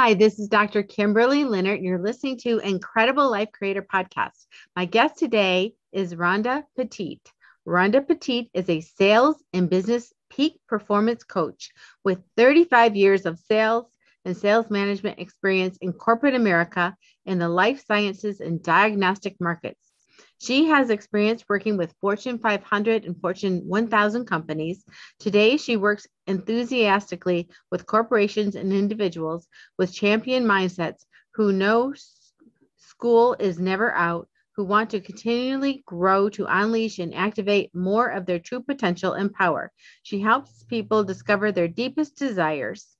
Hi, this is Dr. Kimberly Leonard. You're listening to Incredible Life Creator Podcast. My guest today is Rhonda Petit. Rhonda Petit is a sales and business peak performance coach with 35 years of sales and sales management experience in corporate America in the life sciences and diagnostic markets. She has experience working with Fortune 500 and Fortune 1000 companies. Today, she works enthusiastically with corporations and individuals with champion mindsets who know school is never out, who want to continually grow to unleash and activate more of their true potential and power. She helps people discover their deepest desires,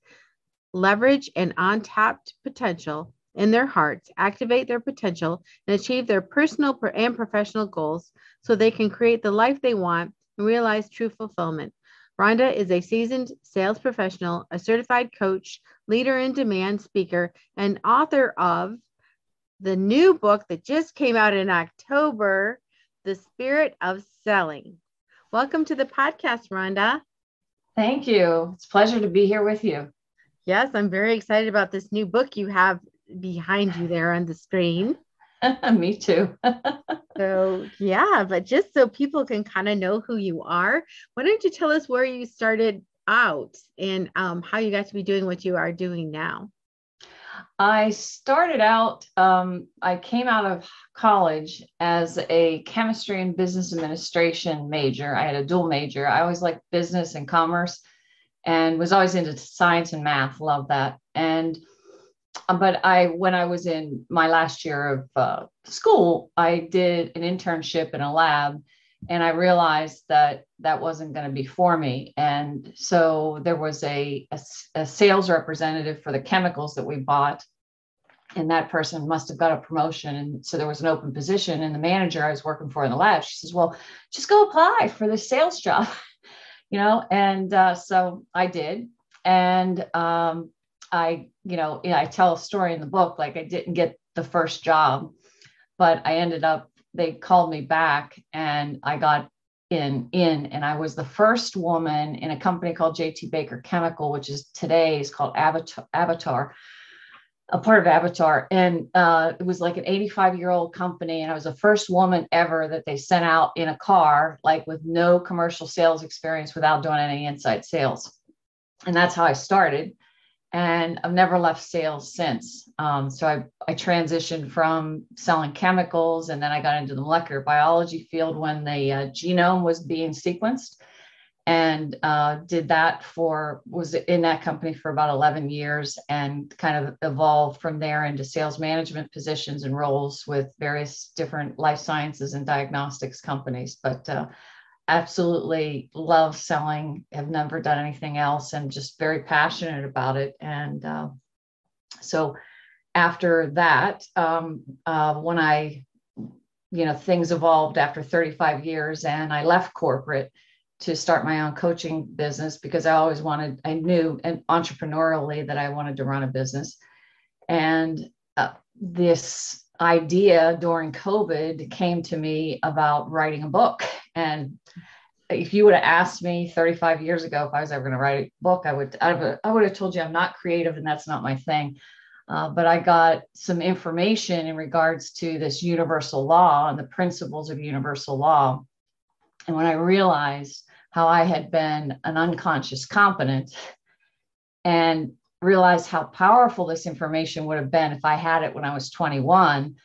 leverage an untapped potential in their hearts, activate their potential, and achieve their personal and professional goals so they can create the life they want and realize true fulfillment. Rhonda is a seasoned sales professional, a certified coach, leader in demand speaker, and author of the new book that just came out in October, The Spirit of Selling. Welcome to the podcast, Rhonda. Thank you. It's a pleasure to be here with you. Yes, I'm very excited about this new book you have behind you there on the screen. Me too. so, yeah, but just so people can kind of know who you are, why don't you tell us where you started out and um, how you got to be doing what you are doing now? I started out, um, I came out of college as a chemistry and business administration major. I had a dual major. I always liked business and commerce and was always into science and math, love that. And but I, when I was in my last year of uh, school, I did an internship in a lab, and I realized that that wasn't going to be for me. And so there was a, a, a sales representative for the chemicals that we bought, and that person must have got a promotion. And so there was an open position, and the manager I was working for in the lab, she says, "Well, just go apply for the sales job," you know. And uh, so I did, and um, I, you know, I tell a story in the book, like I didn't get the first job, but I ended up, they called me back and I got in, in, and I was the first woman in a company called JT Baker Chemical, which is today is called Avantor, Avantor a part of Avantor. And uh, it was like an 85 year old company. And I was the first woman ever that they sent out in a car, like with no commercial sales experience without doing any inside sales. And that's how I started and I've never left sales since. Um, so I, I transitioned from selling chemicals and then I got into the molecular biology field when the uh, genome was being sequenced and uh, did that for, was in that company for about 11 years and kind of evolved from there into sales management positions and roles with various different life sciences and diagnostics companies. But uh, absolutely love selling have never done anything else and just very passionate about it. And uh, so after that um, uh, when i you know things evolved after 35 years and i left corporate to start my own coaching business because i always wanted i knew and entrepreneurially that i wanted to run a business. And uh, this idea during covid came to me about writing a book and if you would have asked me 35 years ago if I was ever going to write a book, I would I would, have told you I'm not creative and that's not my thing. Uh, but I got some information in regards to this universal law and the principles of universal law. And when I realized how I had been an unconscious competent and realized how powerful this information would have been if I had it when I was 21,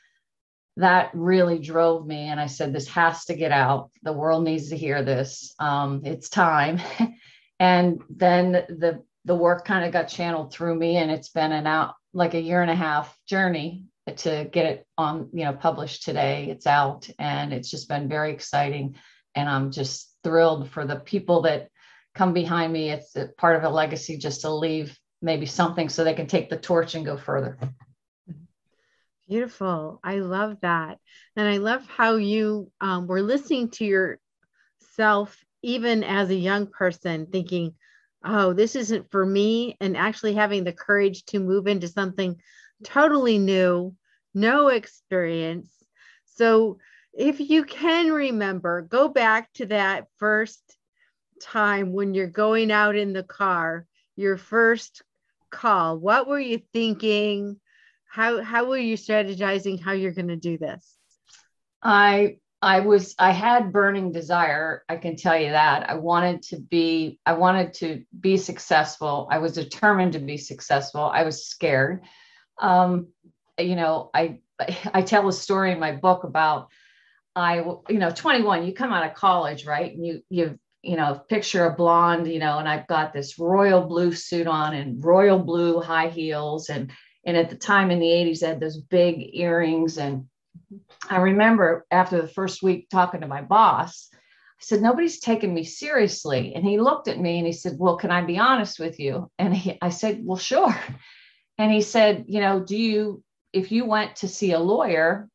that really drove me. And I said, this has to get out. The world needs to hear this. Um, it's time. and then the the work kind of got channeled through me, and it's been an out like a year and a half journey to get it on, you know, published today. It's out, and it's just been very exciting. And I'm just thrilled for the people that come behind me. It's part of a legacy just to leave maybe something so they can take the torch and go further. Beautiful. I love that. And I love how you um, were listening to yourself, even as a young person, thinking, oh, this isn't for me, and actually having the courage to move into something totally new, no experience. So, if you can remember, go back to that first time when you're going out in the car, your first call, what were you thinking? How how were you strategizing how you're going to do this? I I was I had burning desire, I can tell you that. I wanted to be I wanted to be successful. I was determined to be successful. I was scared. Um, you know, I I tell a story in my book about I you know 21 you come out of college, right? And you you you know, picture a blonde, you know, and I've got this royal blue suit on and royal blue high heels. And, and at the time in the 80s, I had those big earrings. And I remember after the first week talking to my boss, I said, nobody's taking me seriously. And he looked at me and he said, well, can I be honest with you? And he, I said, well, sure. And he said, you know, do you, if you went to see a lawyer,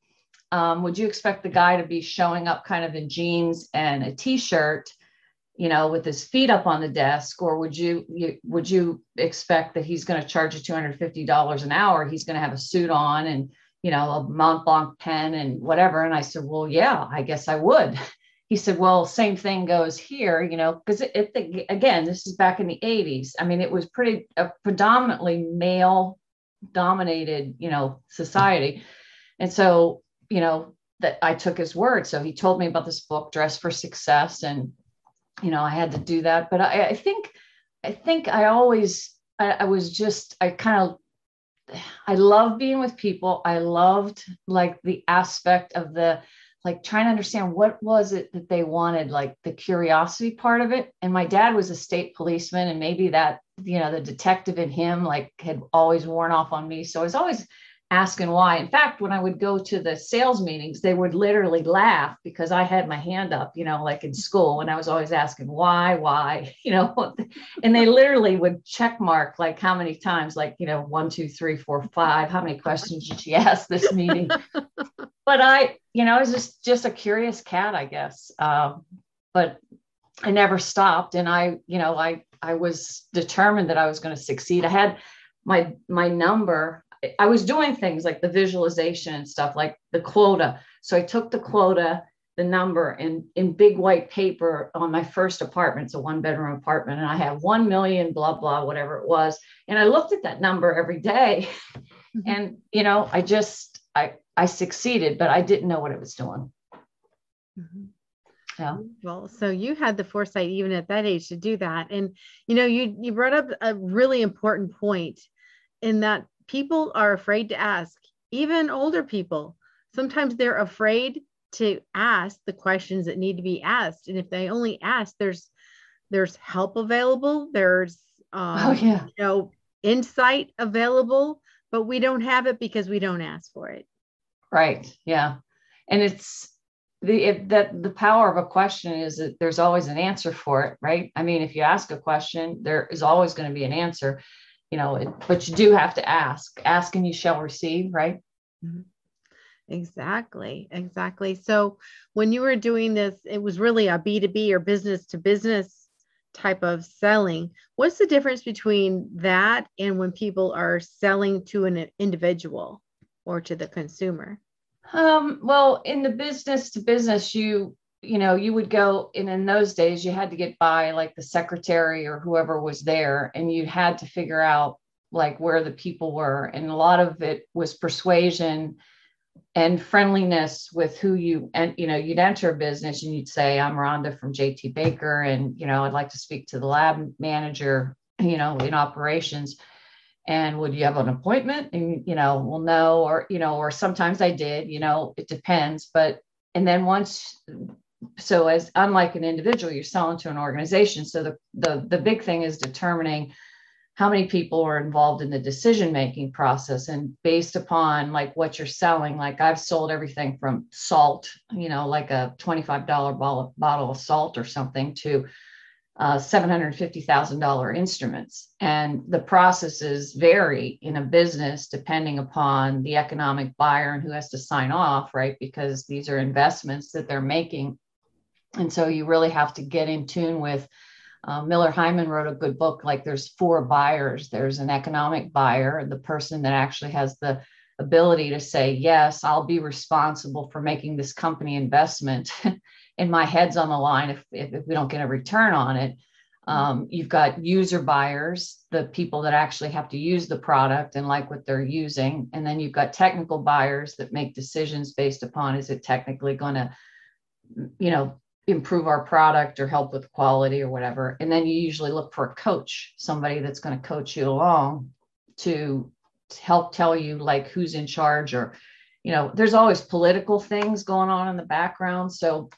um, would you expect the guy to be showing up kind of in jeans and a t-shirt you know, with his feet up on the desk, or would you, you would you expect that he's going to charge you two hundred fifty dollars an hour? He's going to have a suit on and you know a Mont Blanc pen and whatever. And I said, well, yeah, I guess I would. He said, well, same thing goes here, you know, because it, it, again, this is back in the '80s. I mean, it was pretty a predominantly male dominated, you know, society, and so you know that I took his word. So he told me about this book, Dress for Success, and you know, I had to do that. But I, I think, I think I always, I, I was just, I kind of, I love being with people. I loved like the aspect of the, like trying to understand what was it that they wanted, like the curiosity part of it. And my dad was a state policeman, and maybe that, you know, the detective in him like had always worn off on me. So I was always asking why. In fact, when I would go to the sales meetings, they would literally laugh because I had my hand up, you know, like in school, and I was always asking why, why, you know, and they literally would check mark like how many times, like, you know, one, two, three, four, five, how many questions did she ask this meeting? but I, you know, I was just just a curious cat, I guess. Um, but I never stopped, and I, you know, I I was determined that I was going to succeed. I had my my number I was doing things like the visualization and stuff like the quota. So I took the quota, the number in, in big white paper on my first apartment. It's a one bedroom apartment. And I have 1 million, blah, blah, whatever it was. And I looked at that number every day. Mm-hmm. And, you know, I just, I, I succeeded, but I didn't know what it was doing. Mm-hmm. Yeah. Well, so you had the foresight even at that age to do that. And, you know, you, you brought up a really important point in that people are afraid to ask, even older people. Sometimes they're afraid to ask the questions that need to be asked. And if they only ask, there's there's help available, there's um, oh, yeah. you know, insight available, but we don't have it because we don't ask for it. Right. Yeah. And it's the if that the power of a question is that there's always an answer for it, right? I mean, if you ask a question, there is always going to be an answer you know, it, but you do have to ask. Ask and you shall receive, right? Mm-hmm. Exactly. Exactly. So when you were doing this, it was really a B2B or business to business type of selling. What's the difference between that and when people are selling to an individual or to the consumer? Um, well, in the business to business, you you know, you would go and in those days you had to get by like the secretary or whoever was there, and you had to figure out like where the people were. And a lot of it was persuasion and friendliness with who you and you know you'd enter a business and you'd say i'm rhonda from jt baker and you know i'd like to speak to the lab manager you know in operations and would you have an appointment and you know well no or you know or sometimes i did you know it depends but and then once so as unlike an individual you're selling to an organization so the, the the big thing is determining how many people are involved in the decision making process and based upon like what you're selling like i've sold everything from salt you know like a $25 bottle, bottle of salt or something to uh, $750,000 instruments. And the processes vary in a business depending upon the economic buyer and who has to sign off, right? Because these are investments that they're making and so you really have to get in tune with uh, Miller Heiman wrote a good book like there's four buyers. There's an economic buyer the person that actually has the ability to say yes i'll be responsible for making this company investment. And my head's on the line if, if, if we don't get a return on it. Um, you've got user buyers, the people that actually have to use the product and like what they're using. And then you've got technical buyers that make decisions based upon is it technically going to, you know, improve our product or help with quality or whatever. And then you usually look for a coach, somebody that's going to coach you along to help tell you like who's in charge or, you know, there's always political things going on in the background. So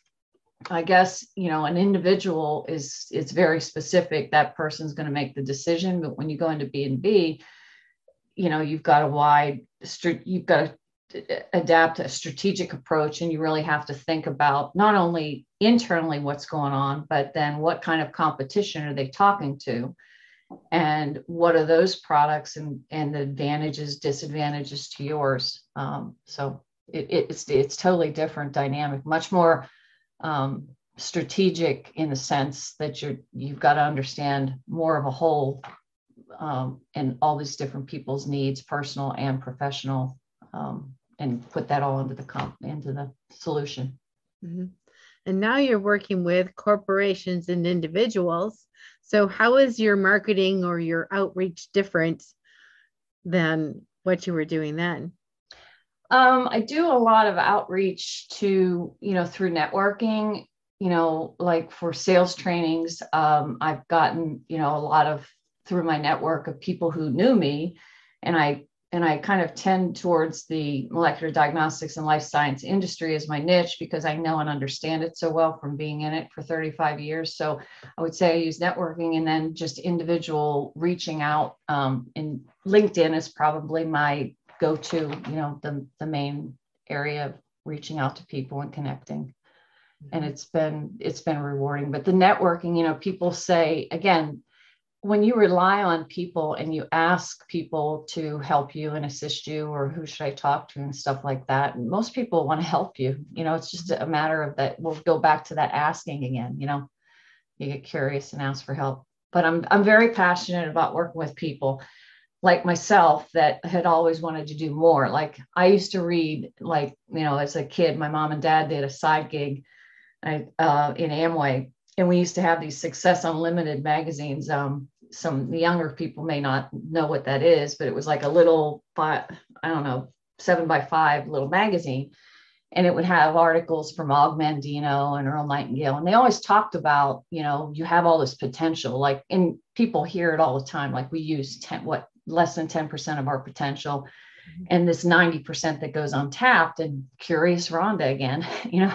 I guess you know an individual is it's very specific. That person's going to make the decision. But when you go into B and B, you know you've got a wide you've got to adapt a strategic approach, and you really have to think about not only internally what's going on, but then what kind of competition are they talking to, and what are those products and and the advantages disadvantages to yours. Um, so it, it's it's totally different dynamic, much more um, strategic in the sense that you're you've got to understand more of a whole um, and all these different people's needs, personal and professional, um, and put that all into the comp into the solution. Mm-hmm. And now you're working with corporations and individuals. So how is your marketing or your outreach different than what you were doing then? Um, I do a lot of outreach to, you know, through networking, you know, like for sales trainings. Um, I've gotten, you know, a lot of through my network of people who knew me. And I and I kind of tend towards the molecular diagnostics and life science industry as my niche because I know and understand it so well from being in it for 35 years. So I would say I use networking and then just individual reaching out. Um, and LinkedIn is probably my go to you know the, the main area of reaching out to people and connecting mm-hmm. and it's been it's been rewarding but the networking you know people say again when you rely on people and you ask people to help you and assist you or who should i talk to and stuff like that most people want to help you. You know it's just a matter of that we'll go back to that asking again you know? You get curious and ask for help. But i'm i'm very passionate about working with people like myself that had always wanted to do more. Like I used to read, like, you know, as a kid, my mom and dad did a side gig I, uh, in Amway, and we used to have these Success Unlimited magazines. Um, some younger people may not know what that is, but it was like a little, five, I don't know, seven by five little magazine. And it would have articles from Og Mandino and Earl Nightingale. And they always talked about, you know, you have all this potential. Like, and people hear it all the time. Like, we use 10, what less than 10% of our potential mm-hmm. and this 90% that goes untapped and curious rhonda again you know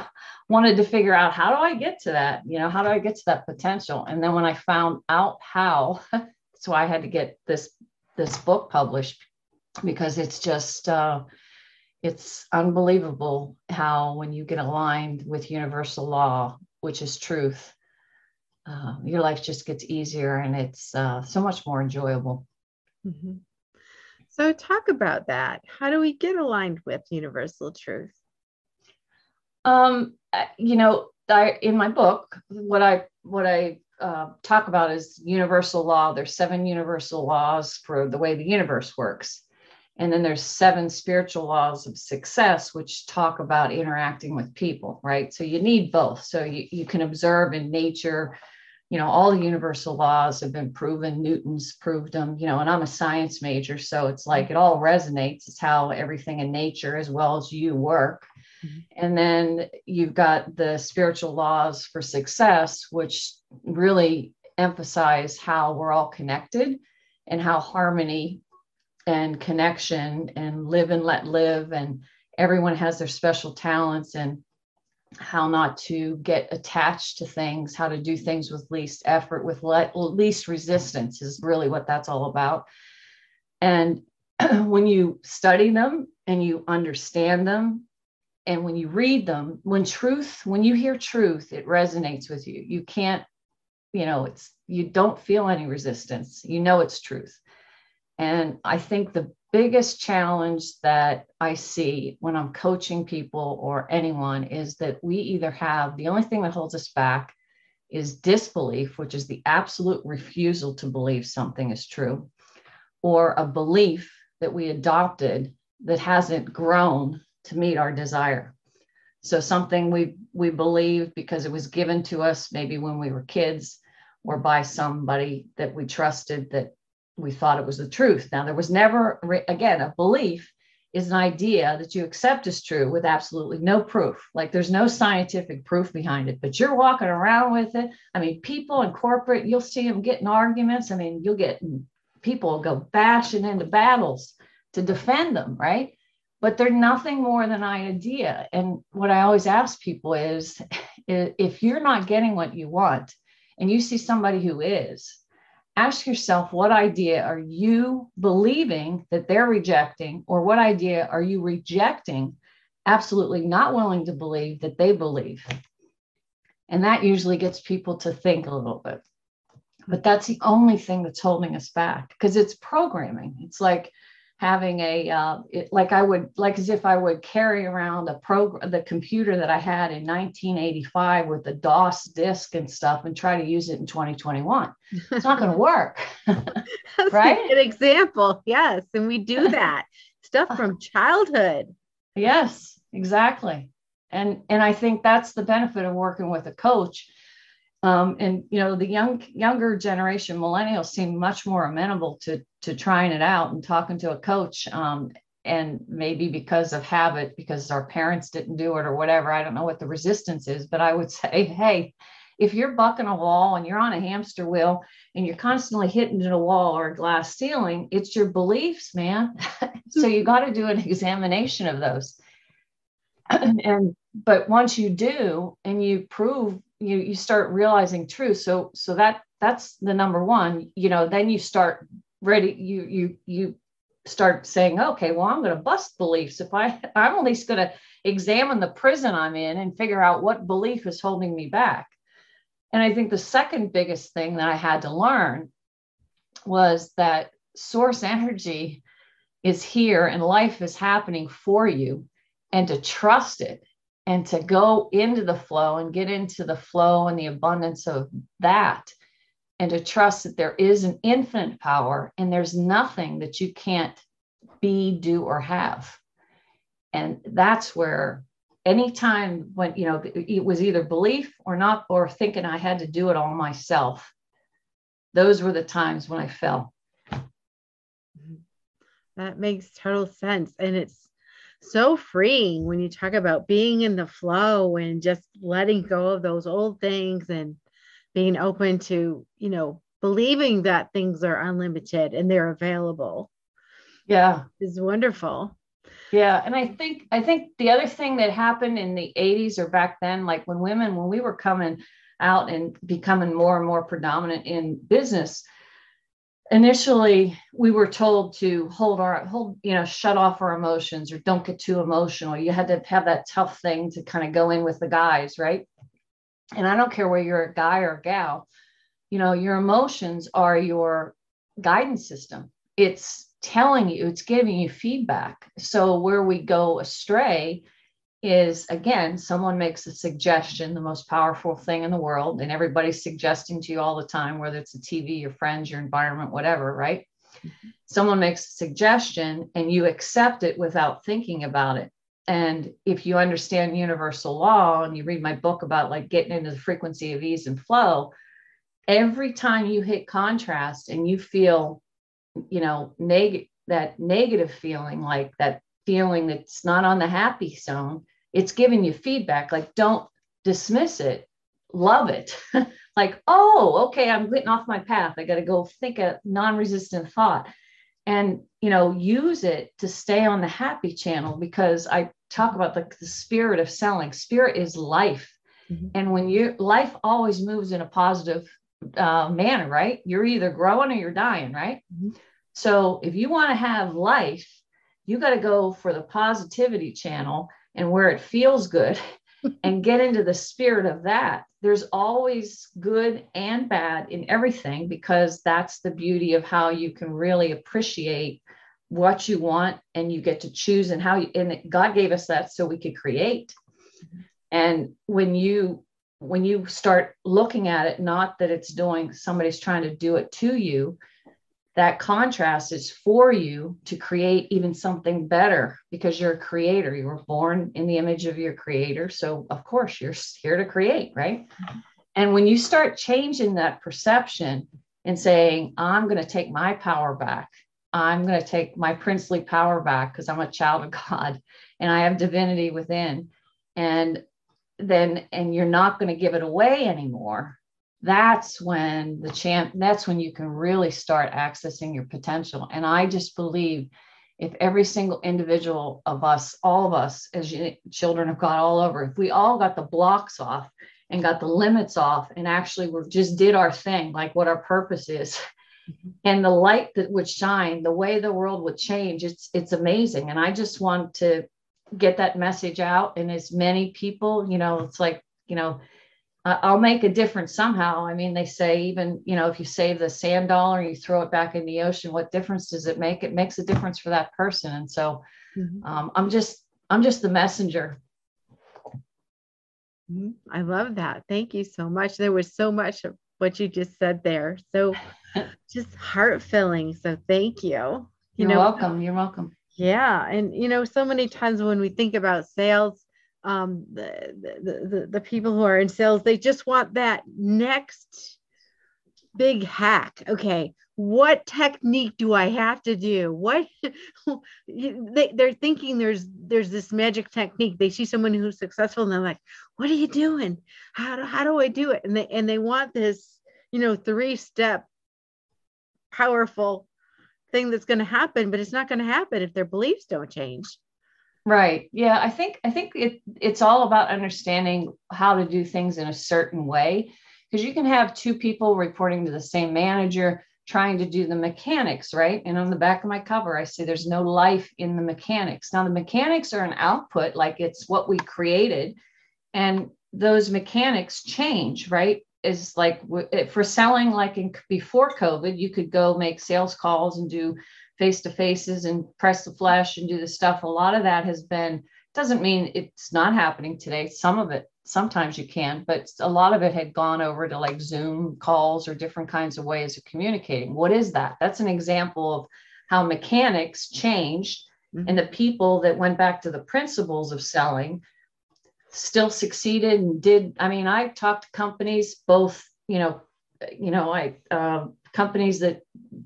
wanted to figure out how do i get to that you know how do i get to that potential and then when i found out how why i had to get this this book published because it's just uh, it's unbelievable how when you get aligned with universal law which is truth uh, your life just gets easier and it's uh, so much more enjoyable Mm-hmm. So, talk about that. How do we get aligned with universal truth? Um, you know, I, in my book, what I what I uh, talk about is universal law. There's seven universal laws for the way the universe works, and then there's seven spiritual laws of success, which talk about interacting with people. Right. So you need both. So you you can observe in nature you know all the universal laws have been proven newton's proved them you know and i'm a science major so it's like it all resonates it's how everything in nature as well as you work mm-hmm. and then you've got the spiritual laws for success which really emphasize how we're all connected and how harmony and connection and live and let live and everyone has their special talents and how not to get attached to things, how to do things with least effort, with le- least resistance is really what that's all about. And when you study them and you understand them, and when you read them, when truth, when you hear truth, it resonates with you. You can't, you know, it's, you don't feel any resistance. You know it's truth. And I think the biggest challenge that I see when I'm coaching people or anyone is that we either have the only thing that holds us back is disbelief, which is the absolute refusal to believe something is true, or a belief that we adopted that hasn't grown to meet our desire. So something we we believe because it was given to us maybe when we were kids or by somebody that we trusted that we thought it was the truth. Now, there was never, again, a belief is an idea that you accept as true with absolutely no proof. Like there's no scientific proof behind it, but you're walking around with it. I mean, people in corporate, you'll see them getting arguments. I mean, you'll get people go bashing into battles to defend them, right? But they're nothing more than an idea. And what I always ask people is if you're not getting what you want and you see somebody who is, ask yourself what idea are you believing that they're rejecting, or what idea are you rejecting, absolutely not willing to believe that they believe? And that usually gets people to think a little bit. But that's the only thing that's holding us back because it's programming. It's like, having a uh, it, like I would like as if I would carry around a program the computer that I had in 1985 with the DOS disk and stuff and try to use it in 2021. It's not going to work. right? An example. Yes, and we do that stuff from childhood. Yes, exactly. And and I think that's the benefit of working with a coach um, and you know the young younger generation millennials seem much more amenable to to trying it out and talking to a coach um, and maybe because of habit because our parents didn't do it or whatever. I don't know what the resistance is but i would say hey if you're bucking a wall and you're on a hamster wheel and you're constantly hitting a wall or a glass ceiling it's your beliefs man. So you got to do an examination of those. And but once you do and you prove you you start realizing truth. So so that that's the number one you know then you start ready you you you start saying okay well i'm going to bust beliefs. If i i'm at least going to examine the prison i'm in and figure out what belief is holding me back. And i think the second biggest thing that i had to learn was that source energy is here and life is happening for you and to trust it and to go into the flow and get into the flow and the abundance of that and to trust that there is an infinite power and there's nothing that you can't be do or have. And that's where anytime when you know it was either belief or not or thinking i had to do it all myself those were the times when i fell. Mm-hmm. That makes total sense. And it's so freeing when you talk about being in the flow and just letting go of those old things and being open to, you know, believing that things are unlimited and they're available. Yeah. Is wonderful. Yeah, and I think I think the other thing that happened in the 80s or back then like when women when we were coming out and becoming more and more predominant in business, initially we were told to hold our hold you know shut off our emotions or don't get too emotional. You had to have that tough thing to kind of go in with the guys right? And i don't care whether you're a guy or a gal you know your emotions are your guidance system. It's telling you it's giving you feedback. So where we go astray is again, someone makes a suggestion, the most powerful thing in the world, and everybody's suggesting to you all the time, whether it's a TV, your friends, your environment, whatever, right? Mm-hmm. Someone makes a suggestion and you accept it without thinking about it. And if you understand universal law and you read my book about like getting into the frequency of ease and flow, every time you hit contrast and you feel, you know, negative that negative feeling, like that feeling that's not on the happy zone, it's giving you feedback like don't dismiss it. Love it. Like oh okay i'm getting off my path. I got to go think a non-resistant thought. And you know use it to stay on the happy channel because i talk about the, the spirit of selling. Spirit is life. Mm-hmm. and when you life always moves in a positive uh, manner right? You're either growing or you're dying right? Mm-hmm. so if you want to have life you got to go for the positivity channel and where it feels good and get into the spirit of that. There's always good and bad in everything because that's the beauty of how you can really appreciate what you want and you get to choose and how you, and God gave us that so we could create. Mm-hmm. And when you when you start looking at it not that it's doing somebody's trying to do it to you that contrast is for you to create even something better because you're a creator. You were born in the image of your creator. So, of course, you're here to create, right? And when you start changing that perception and saying, I'm going to take my power back, I'm going to take my princely power back because I'm a child of God and I have divinity within. And then, and you're not going to give it away anymore. That's when the champ, that's when you can really start accessing your potential. And I just believe if every single individual of us, all of us as children of God all over, if we all got the blocks off and got the limits off and actually were just did our thing, like what our purpose is, mm-hmm. and the light that would shine, the way the world would change, it's it's amazing. And I just want to get that message out and as many people, you know, it's like, you know, I'll make a difference somehow. I mean, they say even, you know, if you save the sand dollar and you throw it back in the ocean, what difference does it make? It makes a difference for that person. And so mm-hmm. um, I'm just, I'm just the messenger. Mm-hmm. I love that. Thank you so much. There was so much of what you just said there. So just heart filling. So thank you. You You're know, welcome. You're welcome. Yeah. And, you know, so many times when we think about sales, um, the, the, the, the people who are in sales, they just want that next big hack. Okay, what technique do I have to do? What they, they're thinking there's there's this magic technique. They see someone who's successful and they're like, what are you doing? How do, how do I do it? And they and they want this, you know, three step powerful thing that's going to happen, but it's not going to happen if their beliefs don't change. Right. Yeah. I think I think it it's all about understanding how to do things in a certain way. Because you can have two people reporting to the same manager trying to do the mechanics, right? And on the back of my cover, I say there's no life in the mechanics. Now the mechanics are an output, like it's what we created. And those mechanics change, right? Is like for selling, like in before COVID, you could go make sales calls and do face to faces and press the flesh and do the stuff. A lot of that has been, doesn't mean it's not happening today. Some of it, sometimes you can, but a lot of it had gone over to like Zoom calls or different kinds of ways of communicating. What is that? That's an example of how mechanics changed mm-hmm. and the people that went back to the principles of selling still succeeded and did. I mean, I talked to companies both, you know, you know, I uh, companies that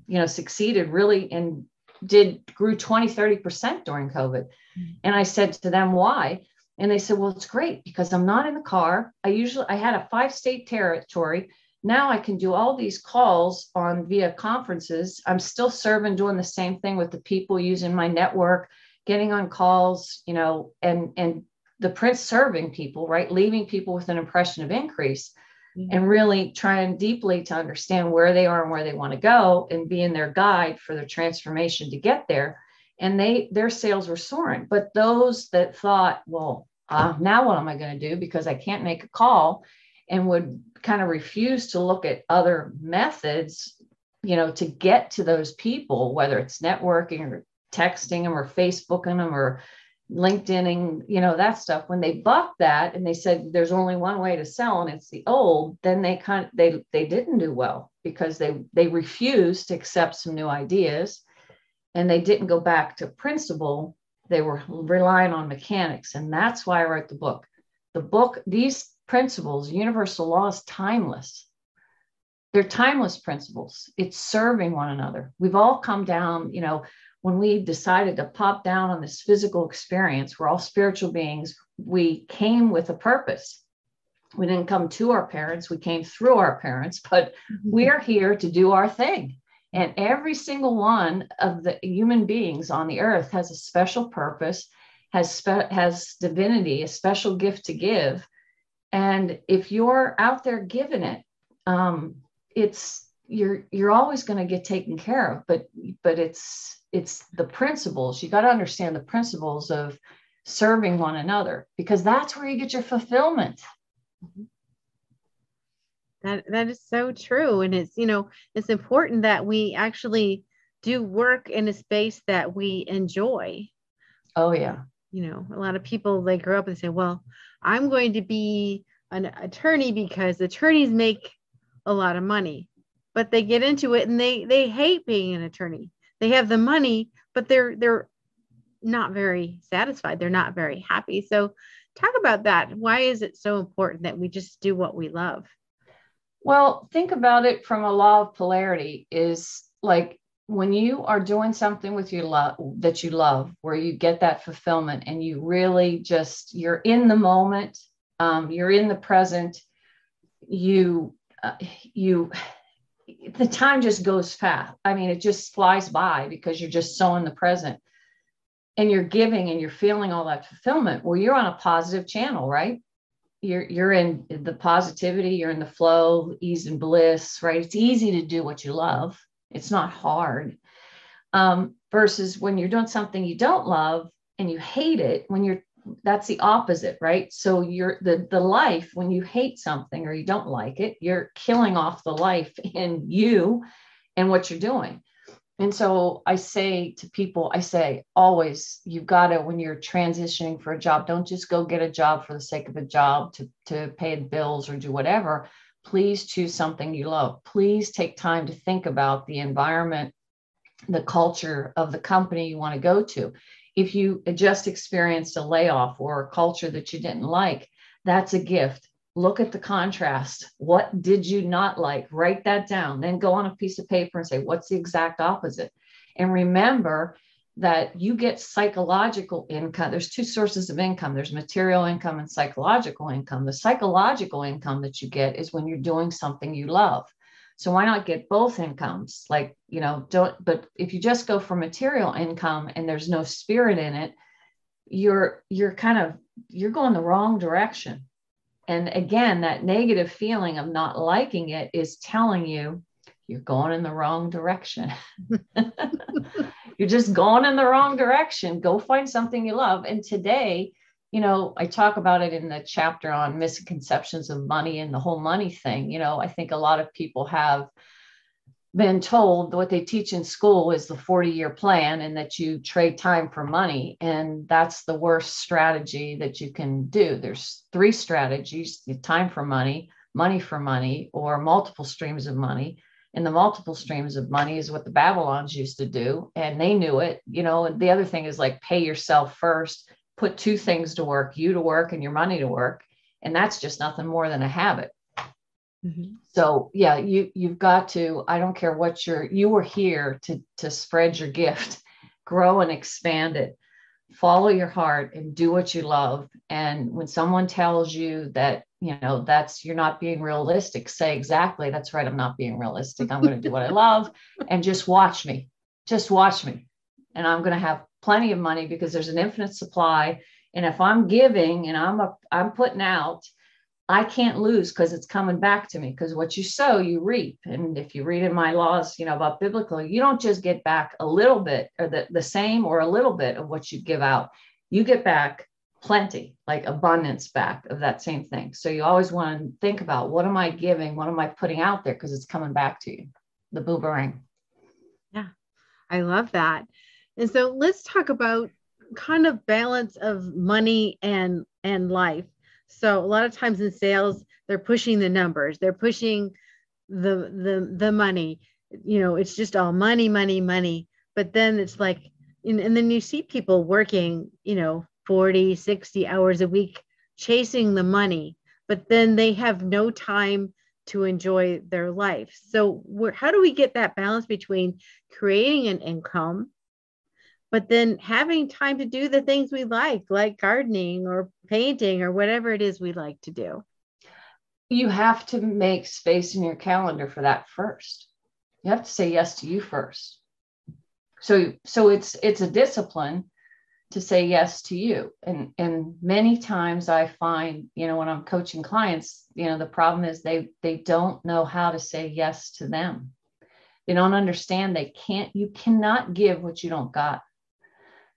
you know succeeded really and did grew 20 30% during covid. Mm-hmm. and i said to them why? And they said well it's great because i'm not in the car. I usually i had a five state territory. Now i can do all these calls on via conferences. I'm still serving doing the same thing with the people using my network getting on calls you know and and the prince serving people right? Leaving people with an impression of increase mm-hmm. and really trying deeply to understand where they are and where they want to go and being their guide for their transformation to get there and they their sales were soaring but those that thought well uh, now what am i going to do because i can't make a call and would kind of refuse to look at other methods you know to get to those people whether it's networking or texting them or facebooking them or LinkedIning, you know, that stuff. When they bucked that and they said there's only one way to sell and it's the old, then they kind of, they they didn't do well because they they refused to accept some new ideas and they didn't go back to principle. They were relying on mechanics. And that's why I wrote the book. The book, these principles, universal law is timeless. They're timeless principles. It's serving one another. We've all come down, you know, when we decided to pop down on this physical experience, we're all spiritual beings. We came with a purpose. We didn't come to our parents, we came through our parents, but mm-hmm. we're here to do our thing. And every single one of the human beings on the earth has a special purpose, has, spe- has divinity, a special gift to give. And if you're out there giving it, um, it's you're you're always going to get taken care of but but it's it's the principles. You got to understand the principles of serving one another because that's where you get your fulfillment. Mm-hmm. that that is so true and it's you know it's important that we actually do work in a space that we enjoy. Oh yeah. You know a lot of people they grow up and say well i'm going to be an attorney because attorneys make a lot of money but they get into it and they they hate being an attorney. They have the money but they're they're not very satisfied. They're not very happy. So talk about that. Why is it so important that we just do what we love? Well, think about it from a law of polarity is like when you are doing something with your love that you love, where you get that fulfillment and you really just, you're in the moment, um, you're in the present, you, uh, you, the time just goes fast. I mean, it just flies by because you're just so in the present and you're giving and you're feeling all that fulfillment. Well, you're on a positive channel, right? you're you're in the positivity you're in the flow ease and bliss right it's easy to do what you love it's not hard um, versus when you're doing something you don't love and you hate it when you're that's the opposite right so you're the the life when you hate something or you don't like it you're killing off the life in you and what you're doing and so I say to people, I say always, you've got to, when you're transitioning for a job, don't just go get a job for the sake of a job to, to pay the bills or do whatever. Please choose something you love. Please take time to think about the environment, the culture of the company you want to go to. If you just experienced a layoff or a culture that you didn't like, that's a gift look at the contrast. What did you not like? Write that down. Then go on a piece of paper and say, what's the exact opposite? And remember that you get psychological income. There's two sources of income there's material income and psychological income. The psychological income that you get is when you're doing something you love. So why not get both incomes? Like, you know, don't, but if you just go for material income and there's no spirit in it, you're, you're kind of, you're going the wrong direction and again, that negative feeling of not liking it is telling you you're going in the wrong direction. you're just going in the wrong direction. Go find something you love. And today, you know, I talk about it in the chapter on misconceptions of money and the whole money thing. You know, I think a lot of people have been told what they teach in school is the 40 year plan and that you trade time for money and that's the worst strategy that you can do there's three strategies time for money money for money or multiple streams of money and the multiple streams of money is what the babylons used to do and they knew it you know and the other thing is like pay yourself first put two things to work you to work and your money to work and that's just nothing more than a habit Mm-hmm. So yeah, you you've got to. I don't care what you're. You were here to to spread your gift, grow and expand it. Follow your heart and do what you love. And when someone tells you that you know that's you're not being realistic, say exactly that's right. I'm not being realistic. I'm going to do what I love, and just watch me. Just watch me, and I'm going to have plenty of money because there's an infinite supply. And if I'm giving and I'm a, I'm putting out I can't lose because it's coming back to me. Because what you sow, you reap. And if you read in my laws, you know, about biblical, you don't just get back a little bit or the, the same or a little bit of what you give out. You get back plenty, like abundance back of that same thing. So you always want to think about what am I giving? What am I putting out there? Because it's coming back to you, the boomerang. Yeah, I love that. And so let's talk about kind of balance of money and and life so a lot of times in sales, they're pushing the numbers, they're pushing the the the money. You know, it's just all money, money, money. But then it's like, and, and then you see people working, you know, 40, 60 hours a week chasing the money, but then they have no time to enjoy their life. So, how do we get that balance between creating an income but then having time to do the things we like, like gardening or painting or whatever it is we like to do. You have to make space in your calendar for that first. You have to say yes to you first. So so it's it's a discipline to say yes to you. And and many times I find, you know, when I'm coaching clients, you know, the problem is they they don't know how to say yes to them. They don't understand they can't you cannot give what you don't got.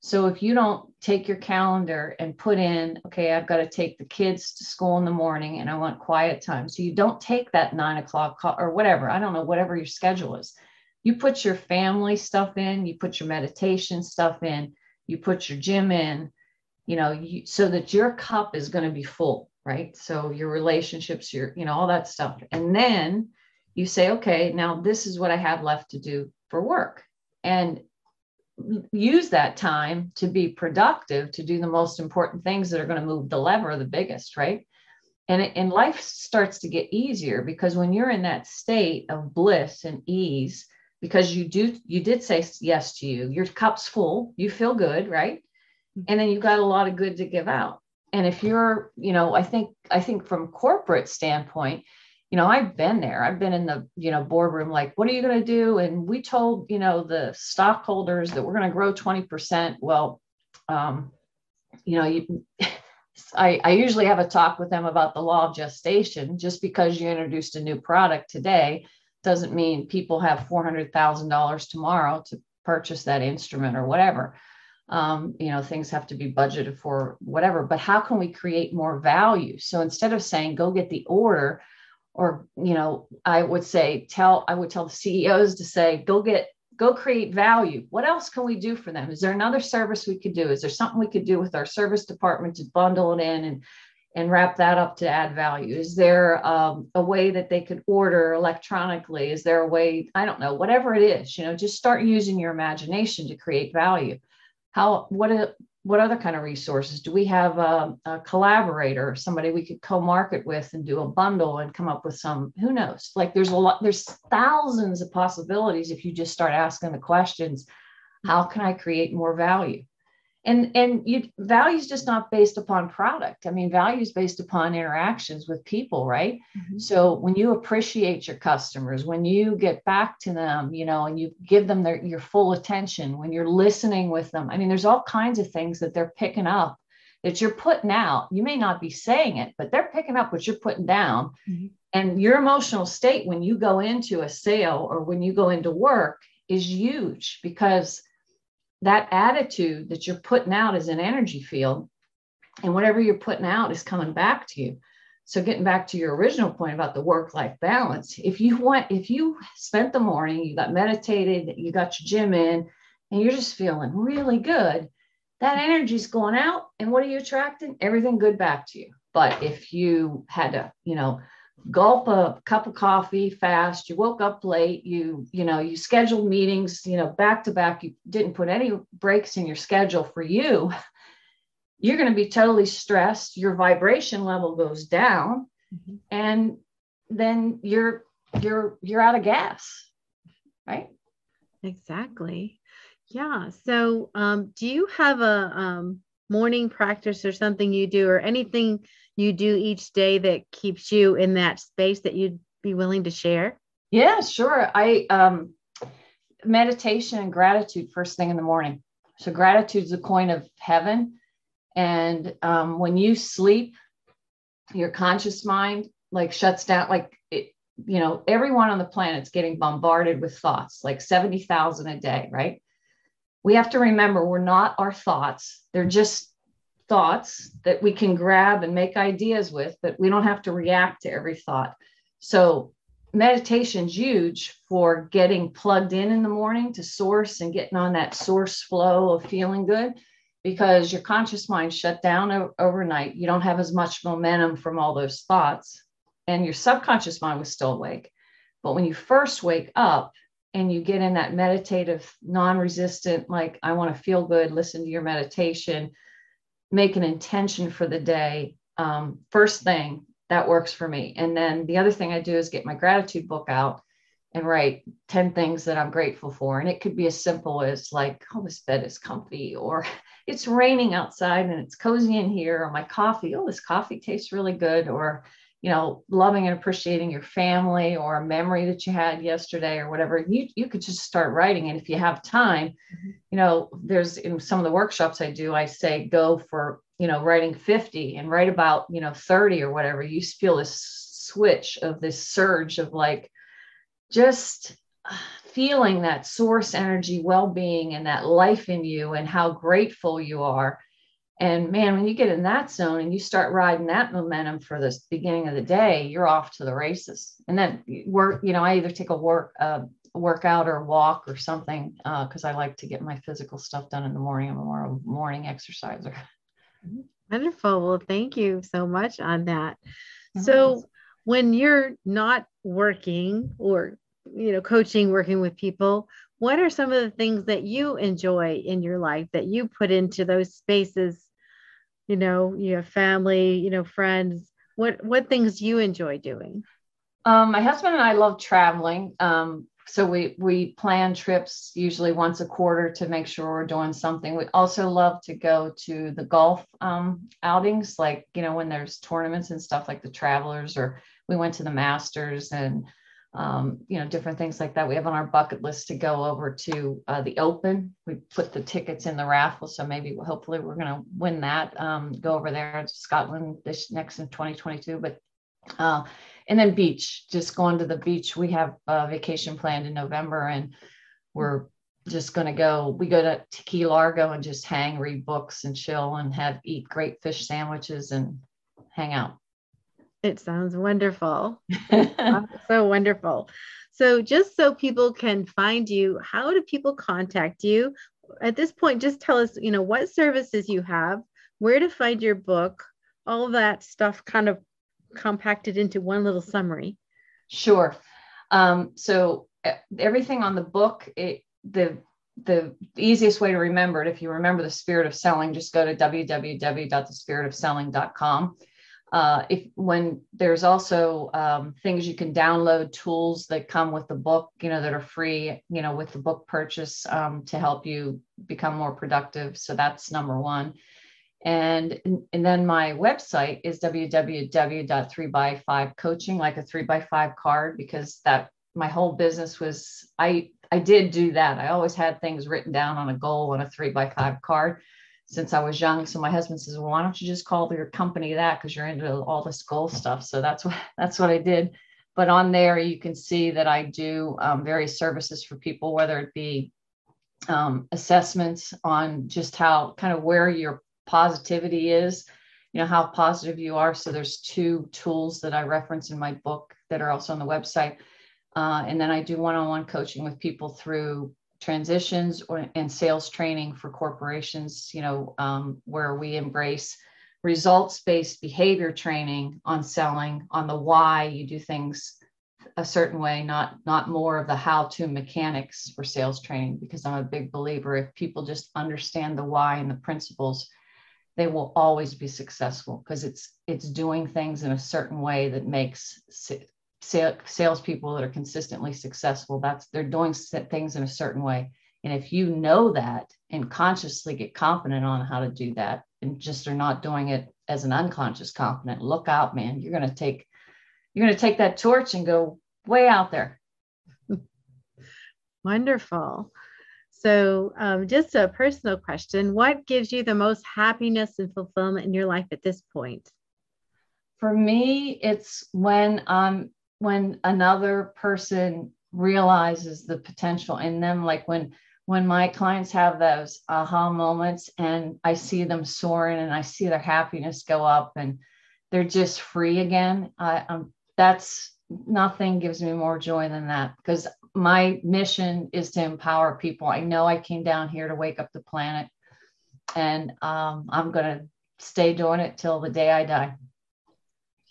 So if you don't take your calendar and put in, okay, I've got to take the kids to school in the morning and I want quiet time. So you don't take that nine o'clock call or whatever. I don't know, whatever your schedule is. You put your family stuff in, you put your meditation stuff in, you put your gym in, you know, you, so that your cup is going to be full, right? So your relationships, your, you know, all that stuff. And then you say, okay, now this is what I have left to do for work. And use that time to be productive to do the most important things that are going to move the lever the biggest right? And it, and life starts to get easier because when you're in that state of bliss and ease because you do you did say yes to you your cup's full you feel good right? Mm-hmm. and then you've got a lot of good to give out. And if you're you know i think i think from corporate standpoint you know i've been there i've been in the you know boardroom like what are you going to do and we told you know the stockholders that we're going to grow 20% well um, you know you I, I usually have a talk with them about the law of gestation. Just because you introduced a new product today doesn't mean people have $400,000 tomorrow to purchase that instrument or whatever. Um, you know, things have to be budgeted for whatever, but how can we create more value? So instead of saying, go get the order, or, you know, I would say, tell, I would tell the CEOs to say, go get go create value. What else can we do for them? Is there another service we could do? Is there something we could do with our service department to bundle it in and and wrap that up to add value? Is there um, a way that they could order electronically? Is there a way? I don't know. Whatever it is, you know, just start using your imagination to create value. How? What? What other kind of resources? Do we have a, a, collaborator somebody we could co-market with and do a bundle and come up with some who knows? Like there's a lot there's thousands of possibilities if you just start asking the questions how can i create more value and and you value is just not based upon product i mean value is based upon interactions with people right mm-hmm. so when you appreciate your customers when you get back to them you know and you give them their your full attention when you're listening with them i mean there's all kinds of things that they're picking up that you're putting out you may not be saying it but they're picking up what you're putting down mm-hmm. and your emotional state when you go into a sale or when you go into work is huge because that attitude that you're putting out is an energy field and whatever you're putting out is coming back to you. So getting back to your original point about the work life balance if you want if you spent the morning you got meditated you got your gym in and you're just feeling really good that energy is going out and what are you attracting? Everything good back to you. But if you had to you know gulp a cup of coffee fast. You woke up late. You you know you scheduled meetings you know back to back. You didn't put any breaks in your schedule for you. You're going to be totally stressed. Your vibration level goes down. Mm-hmm. and then you're you're you're out of gas right? Exactly. Yeah. So um, do you have a um, morning practice or something you do or anything you do each day that keeps you in that space that you'd be willing to share? Yeah, sure. I um meditation and gratitude first thing in the morning. So gratitude is the coin of heaven. And um, when you sleep, your conscious mind like shuts down, like it, you know, everyone on the planet's getting bombarded with thoughts, like 70,000 a day, right? We have to remember we're not our thoughts. They're just thoughts that we can grab and make ideas with, but we don't have to react to every thought. So meditation's huge for getting plugged in in the morning to source and getting on that source flow of feeling good because your conscious mind shut down overnight. You don't have as much momentum from all those thoughts, and your subconscious mind was still awake. But when you first wake up and you get in that meditative, non resistant, like, I want to feel good, listen to your meditation, make an intention for the day um, first thing that works for me. And then the other thing i do is get my gratitude book out and write 10 things that i'm grateful for. And it could be as simple as like oh this bed is comfy or it's raining outside and it's cozy in here or my coffee oh this coffee tastes really good or you know, loving and appreciating your family or a memory that you had yesterday or whatever, you, you could just start writing. And if you have time, mm-hmm. you know, there's in some of the workshops I do, I say go for, you know, writing 50 and write about, you know, 30 or whatever. You feel this switch of this surge of like just feeling that source energy, well being, and that life in you and how grateful you are and man, when you get in that zone and you start riding that momentum for the beginning of the day, you're off to the races. And then work, you know, I either take a work, uh, workout or walk or something because uh, I like to get my physical stuff done in the morning. I'm more a morning exerciser. Wonderful. Well, thank you so much on that. So, when you're not working or you know coaching, working with people, what are some of the things that you enjoy in your life that you put into those spaces you know you have family you know friends what what things you enjoy doing? Um, my husband and I love traveling. Um, so we we plan trips usually once a quarter to make sure we're doing something. We also love to go to the golf um, outings, like you know when there's tournaments and stuff like the Travelers, or we went to the Masters and um, you know different things like that. We have on our bucket list to go over to uh, the Open. We put the tickets in the raffle, so maybe hopefully we're going to win that. Um, go over there to Scotland this next in 2022, but. Uh, and then beach, just going to the beach. We have a vacation planned in November and we're just going to go. We go to Key Largo and just hang, read books and chill and have eat great fish sandwiches and hang out. It sounds wonderful. so wonderful. So, just so people can find you, how do people contact you? At this point, just tell us, you know, what services you have, where to find your book, all that stuff kind of compacted into one little summary? Sure. Um, so everything on the book, it, the the easiest way to remember it, if you remember the spirit of selling, just go to www.thespiritofselling.com. Uh, if when there's also um, things you can download, tools that come with the book, you know, that are free, you know, with the book purchase um, to help you become more productive. So that's number one. And, and then my website is www.3by5 coaching, like a three by five card, because that my whole business was I I did do that. I always had things written down on a goal on a three by five card since I was young. So my husband says, well, why don't you just call your company that because you're into all this goal stuff. So that's what that's what I did. But on there, you can see that I do um, various services for people, whether it be um, assessments on just how kind of where your positivity is, you know, how positive you are. So there's two tools that I reference in my book that are also on the website. Uh, and then I do one-on-one coaching with people through transitions or and sales training for corporations, you know, um, where we embrace results-based behavior training on selling, on the why you do things a certain way, not not more of the how-to mechanics for sales training, because I'm a big believer if people just understand the why and the principles, they will always be successful because it's it's doing things in a certain way that makes sales salespeople that are consistently successful. That's they're doing things in a certain way, and if you know that and consciously get confident on how to do that, and just are not doing it as an unconscious confident, look out, man! You're gonna take you're gonna take that torch and go way out there. Wonderful. So, um, just a personal question What gives you the most happiness and fulfillment in your life at this point? For me, it's when um when another person realizes the potential in them, like when when my clients have those aha moments and I see them soaring and I see their happiness go up and they're just free again. I, um, that's nothing gives me more joy than that because my mission is to empower people. I know I came down here to wake up the planet, and um, I'm going to stay doing it till the day I die.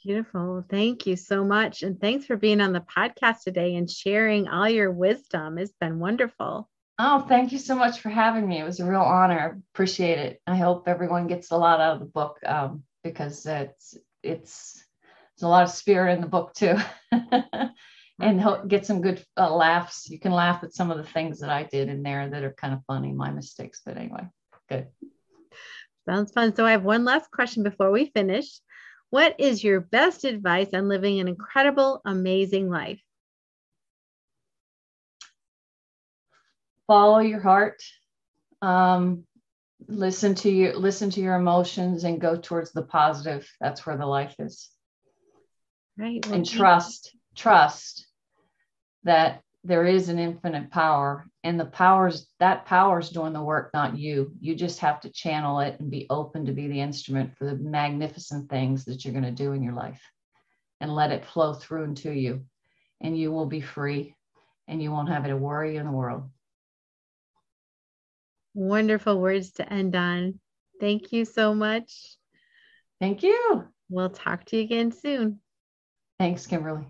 Beautiful. Thank you so much. And thanks for being on the podcast today and sharing all your wisdom. It's been wonderful. Oh, thank you so much for having me. It was a real honor. Appreciate it. I hope everyone gets a lot out of the book um, because it's it's there's a lot of spirit in the book too. and get some good uh, laughs. You can laugh at some of the things that I did in there that are kind of funny, my mistakes. But anyway, good. Sounds fun. So I have one last question before we finish. What is your best advice on living an incredible, amazing life? Follow your heart. Um, listen to your listen to your emotions and go towards the positive. That's where the life is. Right. Well, and trust, trust that there is an infinite power and the powers that power is doing the work not you. You just have to channel it and be open to be the instrument for the magnificent things that you're going to do in your life and let it flow through into you and you will be free and you won't have a worry in the world. Wonderful words to end on. Thank you so much. Thank you. We'll talk to you again soon. Thanks kimberly